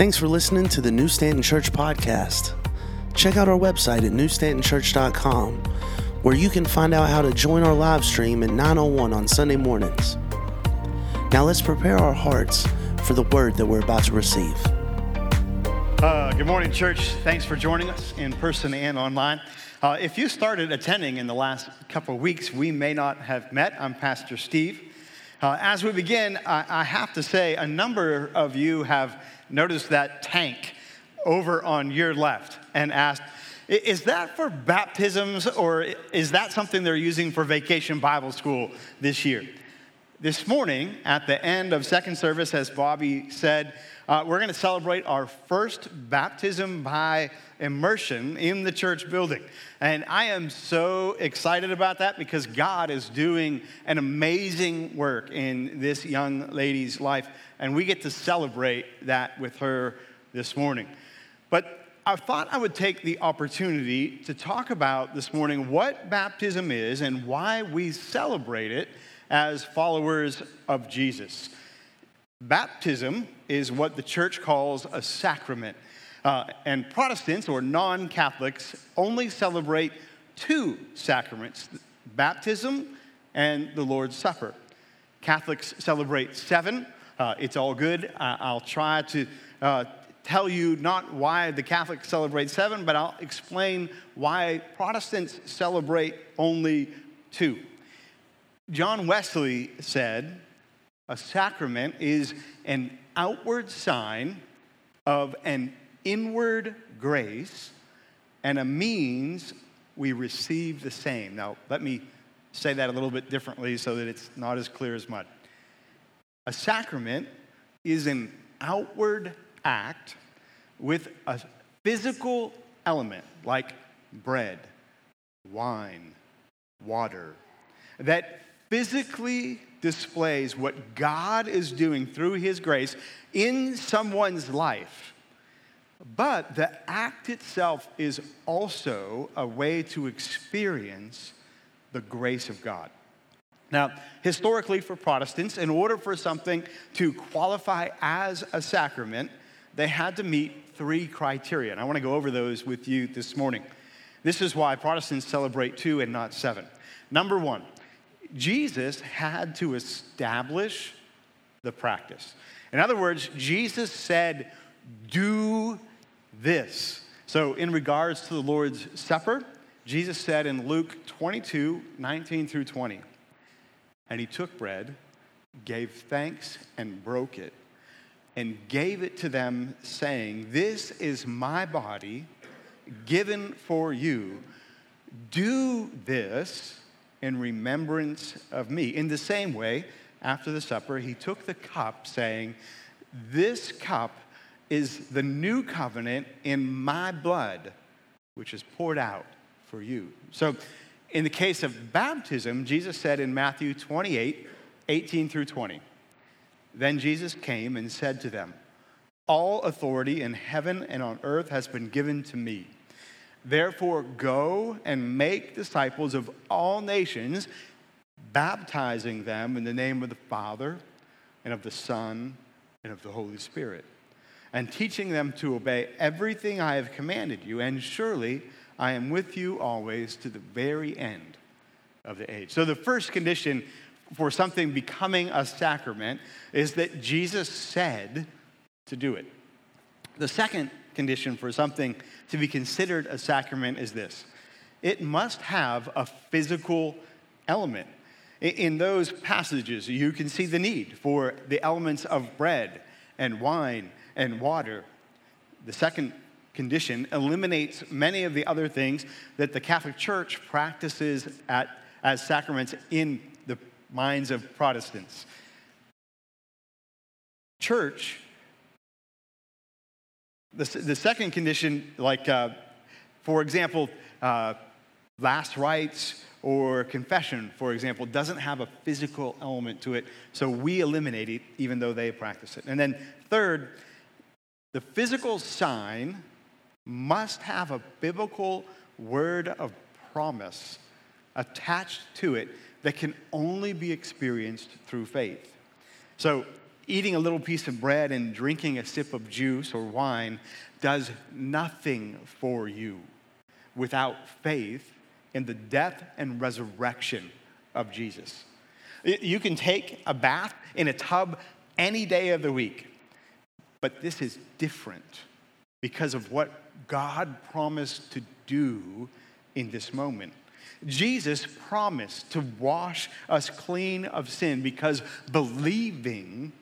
Thanks for listening to the New Stanton Church podcast. Check out our website at newstantonchurch.com, where you can find out how to join our live stream at 901 on Sunday mornings. Now let's prepare our hearts for the word that we're about to receive. Uh, good morning, church. Thanks for joining us in person and online. Uh, if you started attending in the last couple of weeks, we may not have met. I'm Pastor Steve. Uh, as we begin, I, I have to say a number of you have noticed that tank over on your left and asked, is that for baptisms or is that something they're using for vacation Bible school this year? This morning, at the end of second service, as Bobby said, uh, we're going to celebrate our first baptism by immersion in the church building. And I am so excited about that because God is doing an amazing work in this young lady's life. And we get to celebrate that with her this morning. But I thought I would take the opportunity to talk about this morning what baptism is and why we celebrate it as followers of Jesus. Baptism is what the church calls a sacrament. Uh, and Protestants or non Catholics only celebrate two sacraments baptism and the Lord's Supper. Catholics celebrate seven. Uh, it's all good. I'll try to uh, tell you not why the Catholics celebrate seven, but I'll explain why Protestants celebrate only two. John Wesley said, a sacrament is an outward sign of an inward grace and a means we receive the same. Now, let me say that a little bit differently so that it's not as clear as mud. A sacrament is an outward act with a physical element like bread, wine, water, that physically displays what God is doing through His grace in someone's life. But the act itself is also a way to experience the grace of God. Now, historically, for Protestants, in order for something to qualify as a sacrament, they had to meet three criteria. And I want to go over those with you this morning. This is why Protestants celebrate two and not seven. Number one, Jesus had to establish the practice. In other words, Jesus said, Do this. So, in regards to the Lord's Supper, Jesus said in Luke 22 19 through 20, and he took bread, gave thanks, and broke it, and gave it to them, saying, This is my body given for you. Do this in remembrance of me. In the same way, after the supper, he took the cup, saying, This cup is the new covenant in my blood, which is poured out for you. So, in the case of baptism, Jesus said in Matthew 28 18 through 20, Then Jesus came and said to them, All authority in heaven and on earth has been given to me. Therefore, go and make disciples of all nations, baptizing them in the name of the Father and of the Son and of the Holy Spirit, and teaching them to obey everything I have commanded you. And surely I am with you always to the very end of the age. So, the first condition for something becoming a sacrament is that Jesus said to do it. The second condition for something to be considered a sacrament is this it must have a physical element. In those passages, you can see the need for the elements of bread and wine and water. The second condition eliminates many of the other things that the Catholic Church practices at, as sacraments in the minds of Protestants. Church the, the second condition, like, uh, for example, uh, last rites or confession, for example, doesn't have a physical element to it, so we eliminate it even though they practice it. And then, third, the physical sign must have a biblical word of promise attached to it that can only be experienced through faith. So, eating a little piece of bread and drinking a sip of juice or wine does nothing for you without faith in the death and resurrection of Jesus. You can take a bath in a tub any day of the week, but this is different because of what God promised to do in this moment. Jesus promised to wash us clean of sin because believing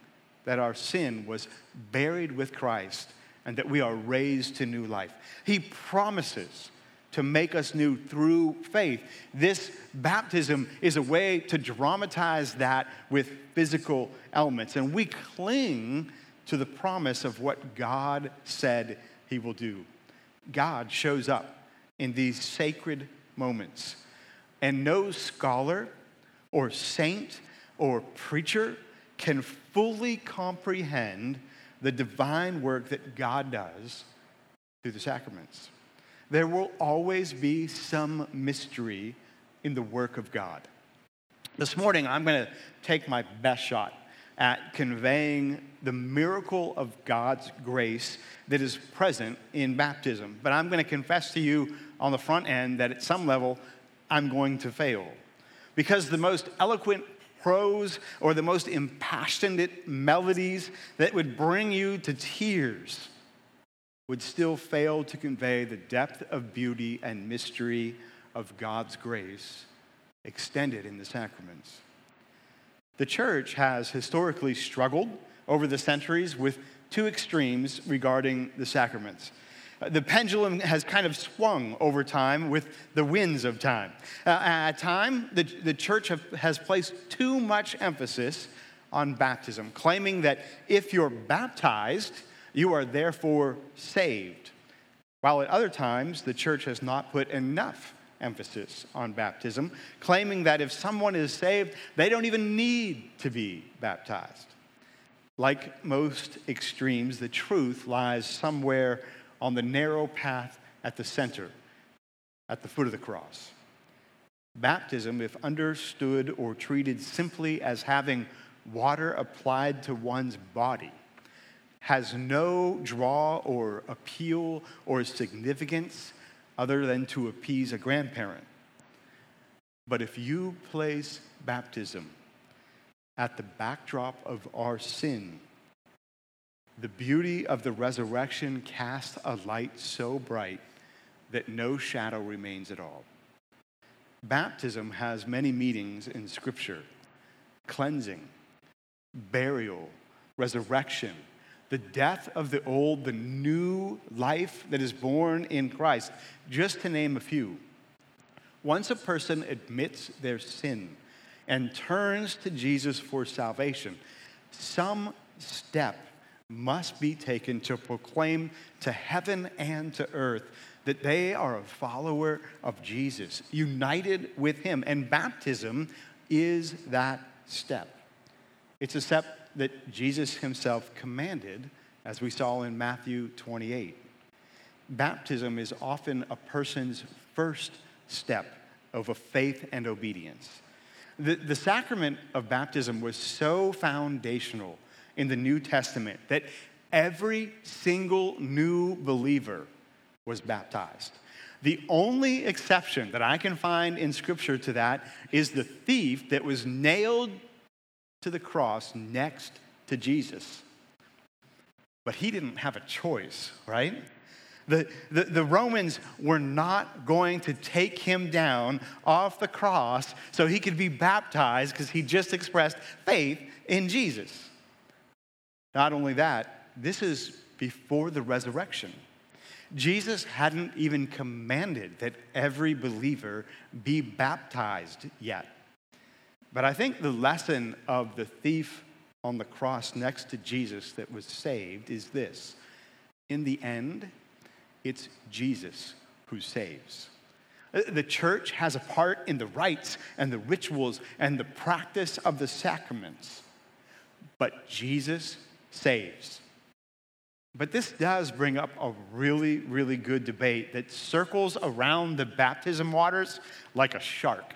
that our sin was buried with Christ and that we are raised to new life. He promises to make us new through faith. This baptism is a way to dramatize that with physical elements. And we cling to the promise of what God said He will do. God shows up in these sacred moments. And no scholar or saint or preacher can fully comprehend the divine work that God does through the sacraments. There will always be some mystery in the work of God. This morning, I'm going to take my best shot at conveying the miracle of God's grace that is present in baptism. But I'm going to confess to you on the front end that at some level, I'm going to fail. Because the most eloquent prose or the most impassioned melodies that would bring you to tears would still fail to convey the depth of beauty and mystery of God's grace extended in the sacraments. The church has historically struggled over the centuries with two extremes regarding the sacraments. The pendulum has kind of swung over time with the winds of time. Uh, at time, the, the church have, has placed too much emphasis on baptism, claiming that if you're baptized, you are therefore saved. While at other times, the church has not put enough emphasis on baptism, claiming that if someone is saved, they don't even need to be baptized. Like most extremes, the truth lies somewhere on the narrow path at the center, at the foot of the cross. Baptism, if understood or treated simply as having water applied to one's body, has no draw or appeal or significance other than to appease a grandparent. But if you place baptism at the backdrop of our sin, the beauty of the resurrection casts a light so bright that no shadow remains at all. Baptism has many meanings in Scripture cleansing, burial, resurrection, the death of the old, the new life that is born in Christ, just to name a few. Once a person admits their sin and turns to Jesus for salvation, some step must be taken to proclaim to heaven and to earth that they are a follower of Jesus, united with him. And baptism is that step. It's a step that Jesus himself commanded, as we saw in Matthew 28. Baptism is often a person's first step of a faith and obedience. The, the sacrament of baptism was so foundational in the New Testament that every single new believer was baptized. The only exception that I can find in Scripture to that is the thief that was nailed to the cross next to Jesus. But he didn't have a choice, right? The, the, the, Romans were not going to take him down off the cross so he could be baptized because he just expressed faith in Jesus. Not only that, this is before the resurrection. Jesus hadn't even commanded that every believer be baptized yet. But I think the lesson of the thief on the cross next to Jesus that was saved is this in the end, it's Jesus who saves. Uh, the church has a part in the rites and the rituals and the practice of the sacraments, but Jesus saves. But this does bring up a really, really good debate that circles around the baptism waters like a shark.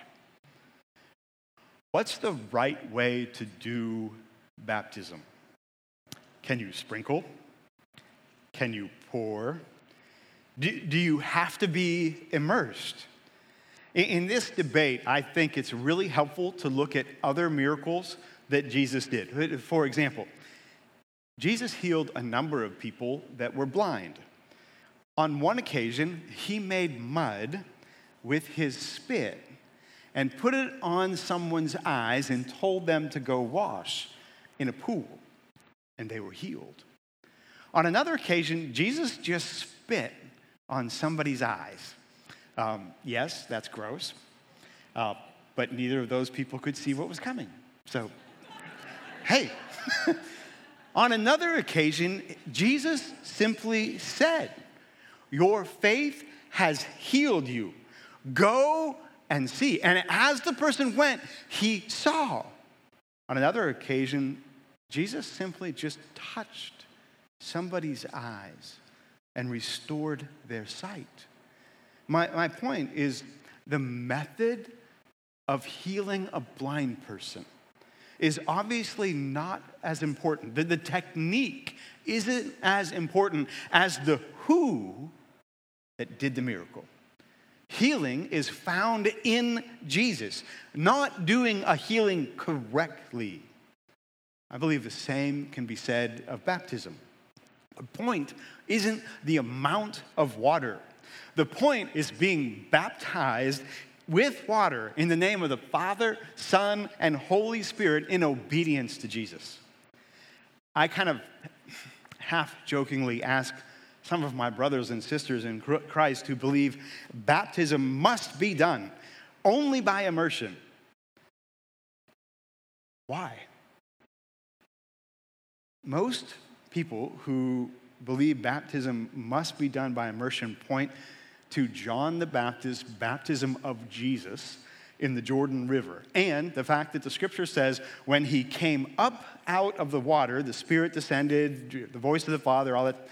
What's the right way to do baptism? Can you sprinkle? Can you pour? Do, do you have to be immersed? In, in this debate, I think it's really helpful to look at other miracles that Jesus did. For example, Jesus healed a number of people that were blind. On one occasion, he made mud with his spit and put it on someone's eyes and told them to go wash in a pool, and they were healed. On another occasion, Jesus just spit on somebody's eyes. Um, yes, that's gross, uh, but neither of those people could see what was coming. So, hey. on another occasion, Jesus simply said, Your faith has healed you. Go and see. And as the person went, he saw. On another occasion, Jesus simply just touched somebody's eyes and restored their sight. My, my point is the method of healing a blind person is obviously not as important. The, the technique isn't as important as the who that did the miracle. Healing is found in Jesus, not doing a healing correctly. I believe the same can be said of baptism. The point isn't the amount of water. The point is being baptized with water in the name of the Father, Son, and Holy Spirit in obedience to Jesus. I kind of half jokingly ask some of my brothers and sisters in Christ who believe baptism must be done only by immersion. Why? Most people who believe baptism must be done by immersion point to John the Baptist's baptism of Jesus in the Jordan River, and the fact that the scripture says when he came up out of the water, the Spirit descended, the voice of the Father, all that.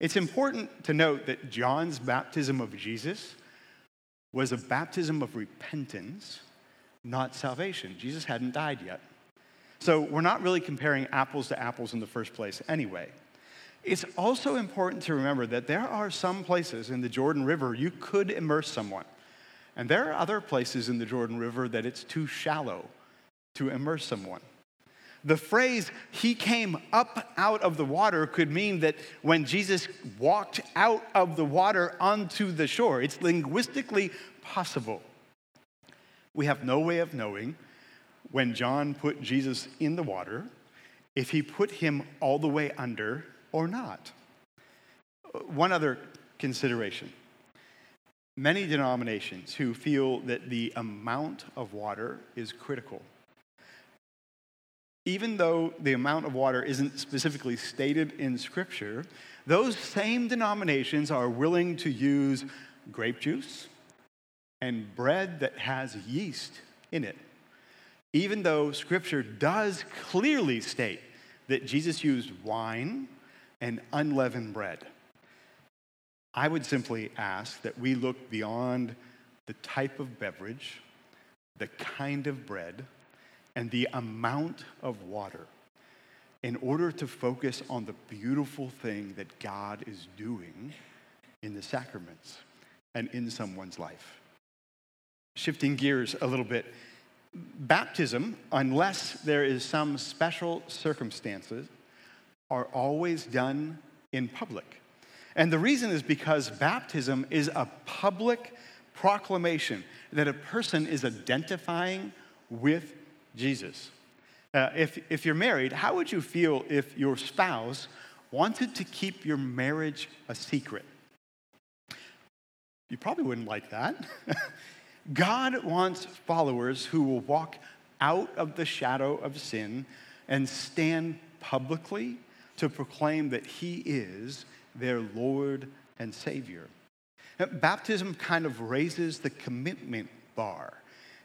It's important to note that John's baptism of Jesus was a baptism of repentance, not salvation. Jesus hadn't died yet. So we're not really comparing apples to apples in the first place anyway. It's also important to remember that there are some places in the Jordan River you could immerse someone. And there are other places in the Jordan River that it's too shallow to immerse someone. The phrase, he came up out of the water, could mean that when Jesus walked out of the water onto the shore, it's linguistically possible. We have no way of knowing when John put Jesus in the water, if he put him all the way under or not. Uh, one other consideration many denominations who feel that the amount of water is critical. Even though the amount of water isn't specifically stated in Scripture, those same denominations are willing to use grape juice and bread that has yeast in it even though scripture does clearly state that Jesus used wine and unleavened bread. I would simply ask that we look beyond the type of beverage, the kind of bread, and the amount of water in order to focus on the beautiful thing that God is doing in the sacraments and in someone's life. Shifting gears a little bit baptism, unless there is some special circumstances, are always done in public. And the reason is because baptism is a public proclamation that a person is identifying with Jesus. Uh, if, if you're married, how would you feel if your spouse wanted to keep your marriage a secret? You probably wouldn't like that. God wants followers who will walk out of the shadow of sin and stand publicly to proclaim that He is their Lord and Savior. Baptism kind of raises the commitment bar.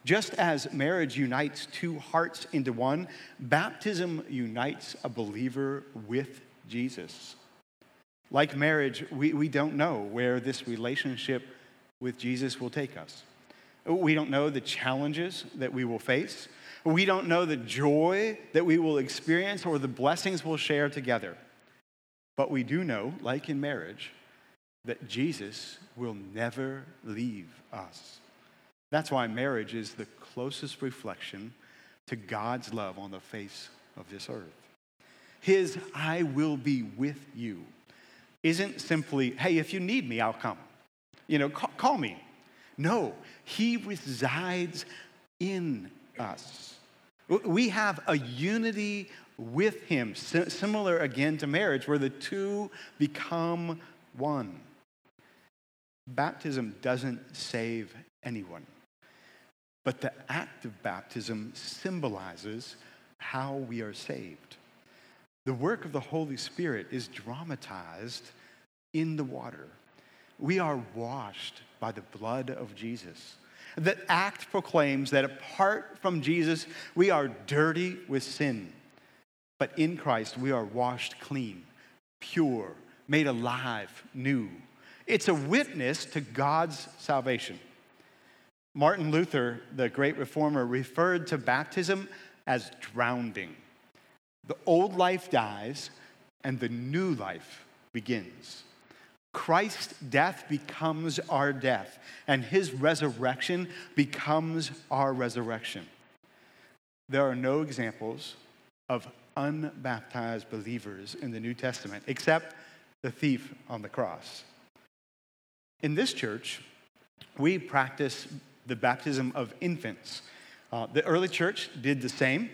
Just as marriage unites two hearts into one, baptism unites a believer with Jesus. Like marriage, we, we don't know where this relationship with Jesus will take us. We don't know the challenges that we will face. We don't know the joy that we will experience or the blessings we'll share together. But we do know, like in marriage, that Jesus will never leave us. That's why marriage is the closest reflection to God's love on the face of this earth. His I will be with you isn't simply, hey, if you need me, I'll come. You know, call, call me. No, He resides in us. We have a unity with Him, similar again to marriage, where the two become one. Baptism doesn't save anyone, but the act of baptism symbolizes how we are saved. The work of the Holy Spirit is dramatized in the water. We are washed by the blood of Jesus. That act proclaims that apart from Jesus, we are dirty with sin. But in Christ, we are washed clean, pure, made alive, new. It's a witness to God's salvation. Martin Luther, the great reformer, referred to baptism as drowning. The old life dies and the new life begins. Christ's death becomes our death, and his resurrection becomes our resurrection. There are no examples of unbaptized believers in the New Testament except the thief on the cross. In this church, we practice the baptism of infants. Uh, the early church did the same.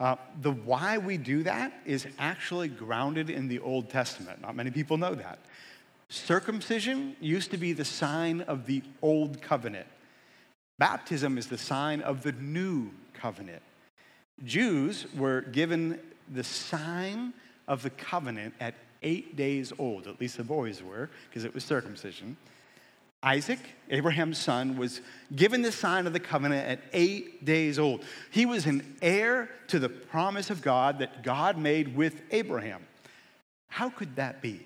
Uh, the why we do that is actually grounded in the Old Testament. Not many people know that. Circumcision used to be the sign of the Old Covenant. Baptism is the sign of the New Covenant. Jews were given the sign of the covenant at eight days old, at least the boys were, because it was circumcision. Isaac, Abraham's son, was given the sign of the covenant at eight days old. He was an heir to the promise of God that God made with Abraham. How could that be?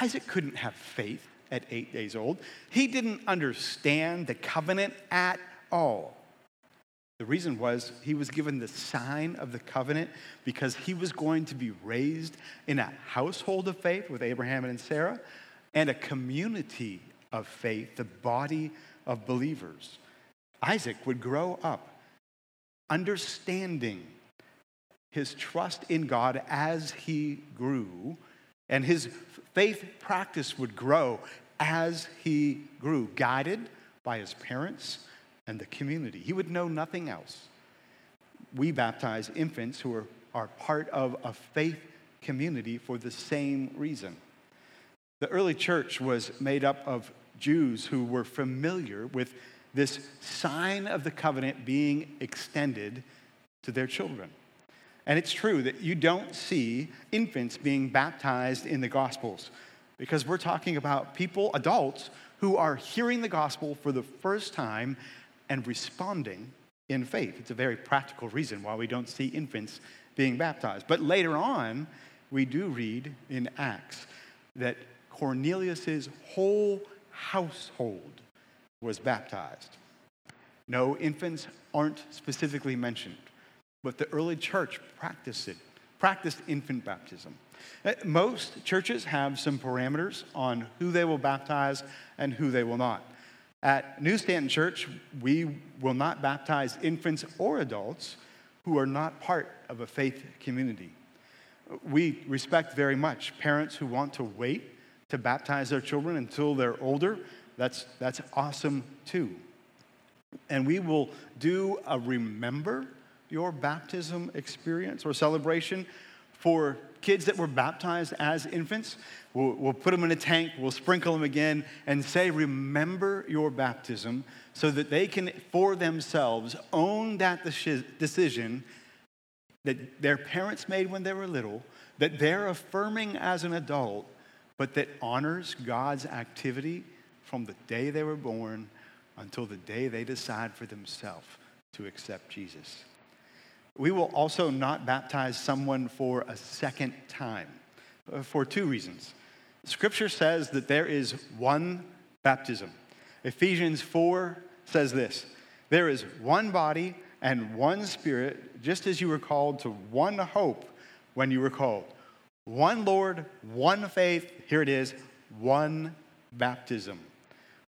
Isaac couldn't have faith at eight days old. He didn't understand the covenant at all. The reason was he was given the sign of the covenant because he was going to be raised in a household of faith with Abraham and Sarah and a community of faith, the body of believers. Isaac would grow up understanding his trust in God as he grew, and his faith practice would grow as he grew, guided by his parents and the community. He would know nothing else. We baptize infants who are, are part of a faith community for the same reason. The early church was made up of Jews who were familiar with this sign of the covenant being extended to their children. And it's true that you don't see infants being baptized in the Gospels because we're talking about people, adults, who are hearing the gospel for the first time and responding in faith. It's a very practical reason why we don't see infants being baptized. But later on, we do read in Acts that Cornelius's whole household was baptized. No, infants aren't specifically mentioned, but the early church practiced it, practiced infant baptism. Uh, most churches have some parameters on who they will baptize and who they will not. At New Stanton Church, we will not baptize infants or adults who are not part of a faith community. We respect very much parents who want to wait to baptize their children until they're older. That's, that's awesome too. And we will do a remember your baptism experience or celebration for kids that were baptized as infants. We'll, we'll, put them in a tank, we'll sprinkle them again, and say, Remember your baptism, so that they can, for themselves, own that decision that their parents made when they were little, that they're affirming as an adult, but that honors God's activity from the day they were born until the day they decide for themselves to accept Jesus. We will also not baptize someone for a second time uh, for two reasons. Scripture says that there is one baptism. Ephesians 4 says this there is one body and one Spirit, just as you were called to one hope when you were called. One Lord, one faith, here it is, one baptism.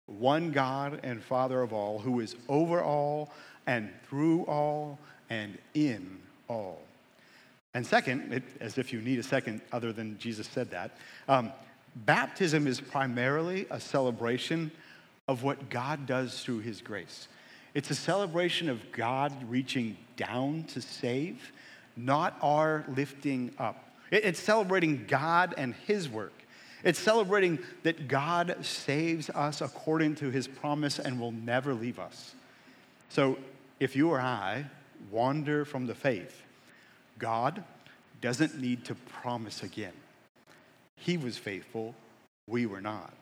One God and Father of all, who is over all and through all and in all. And second, it, as if you need a second other than Jesus said that, um, baptism is primarily a celebration of what God does through his grace. It's a celebration of God reaching down to save, not our lifting up. It's celebrating God and his work. It's celebrating that God saves us according to his promise and will never leave us. So if you or I wander from the faith, God doesn't need to promise again. He was faithful, we were not.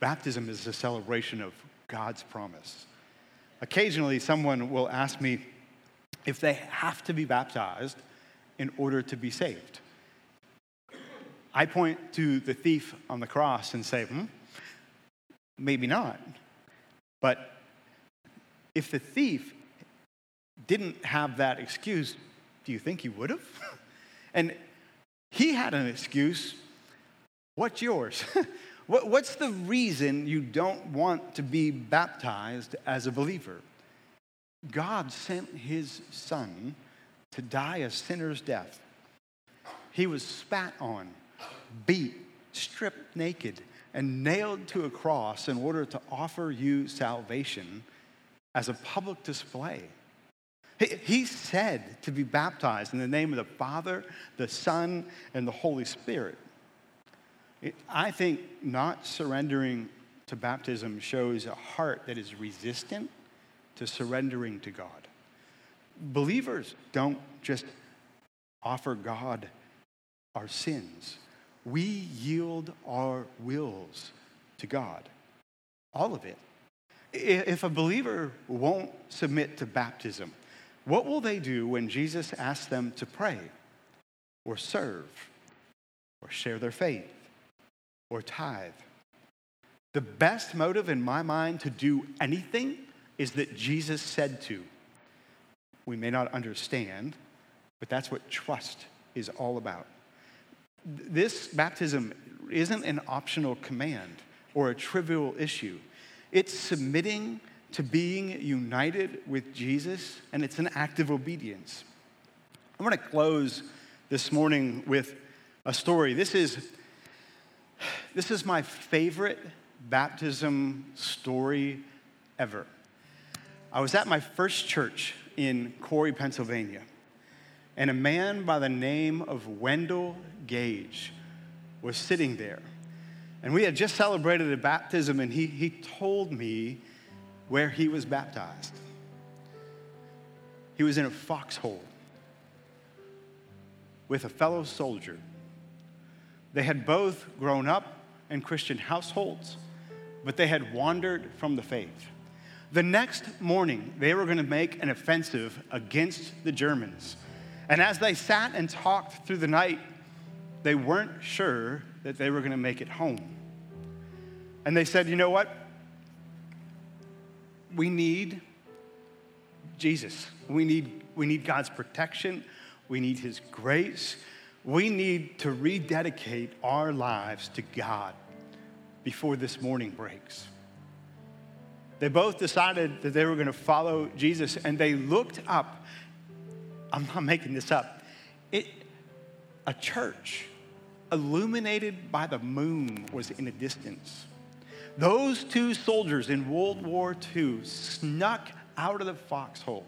Baptism is a celebration of God's promise. Occasionally, someone will ask me if they have to be baptized in order to be saved. I point to the thief on the cross and say, hmm, maybe not. But if the thief didn't have that excuse, do you think he would have? and he had an excuse. What's yours? What's the reason you don't want to be baptized as a believer? God sent his son to die a sinner's death. He was spat on, beat, stripped naked, and nailed to a cross in order to offer you salvation as a public display. He said to be baptized in the name of the Father, the Son, and the Holy Spirit. I think not surrendering to baptism shows a heart that is resistant to surrendering to God. Believers don't just offer God our sins, we yield our wills to God, all of it. If a believer won't submit to baptism, what will they do when Jesus asks them to pray or serve or share their faith or tithe? The best motive in my mind to do anything is that Jesus said to. We may not understand, but that's what trust is all about. This baptism isn't an optional command or a trivial issue. It's submitting to being united with Jesus, and it's an act of obedience. I want to close this morning with a story. This is, this is my favorite baptism story ever. I was at my first church in Corry, Pennsylvania, and a man by the name of Wendell Gage was sitting there. And we had just celebrated a baptism, and he, he told me where he was baptized. He was in a foxhole with a fellow soldier. They had both grown up in Christian households, but they had wandered from the faith. The next morning, they were going to make an offensive against the Germans. And as they sat and talked through the night, they weren't sure that they were going to make it home. And they said, you know what? We need Jesus. We need, we need God's protection. We need His grace. We need to rededicate our lives to God before this morning breaks. They both decided that they were going to follow Jesus and they looked up. I'm not making this up. It, a church illuminated by the moon was in the distance. Those two soldiers in World War II snuck out of the foxhole,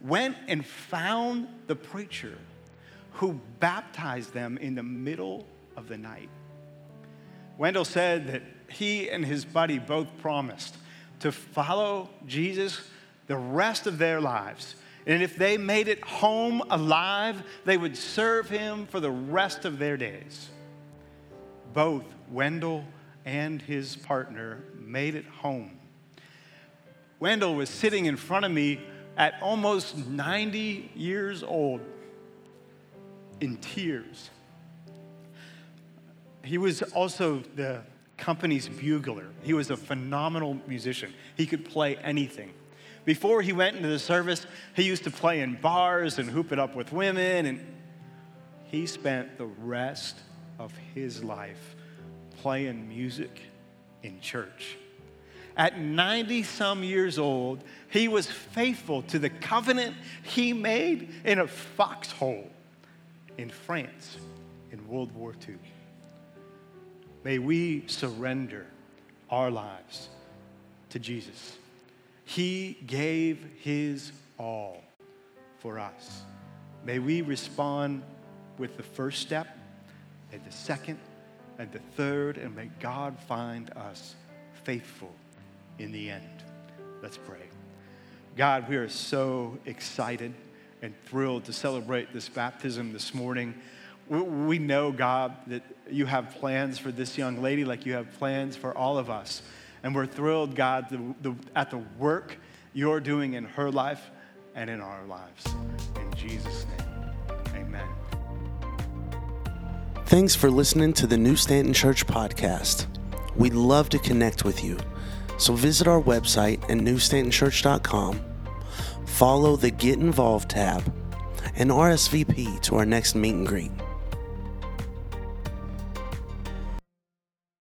went and found the preacher who baptized them in the middle of the night. Wendell said that he and his buddy both promised to follow Jesus the rest of their lives. And if they made it home alive, they would serve him for the rest of their days. Both Wendell and his partner made it home. Wendell was sitting in front of me at almost 90 years old in tears. He was also the company's bugler. He was a phenomenal musician. He could play anything. Before he went into the service, he used to play in bars and hoop it up with women. And he spent the rest of his life playing music in church. At 90 some years old, he was faithful to the covenant he made in a foxhole in France in World War II. May we surrender our lives to Jesus. He gave his all for us. May we respond with the first step, and the second, and the third, and may God find us faithful in the end. Let's pray. God, we are so excited and thrilled to celebrate this baptism this morning. We know, God, that you have plans for this young lady like you have plans for all of us. And we're thrilled, God, the, the, at the work you're doing in her life and in our lives. In Jesus' name, Thanks for listening to the New Stanton Church podcast. We'd love to connect with you. So visit our website at newstantonchurch.com, follow the Get Involved tab, and RSVP to our next meet and greet.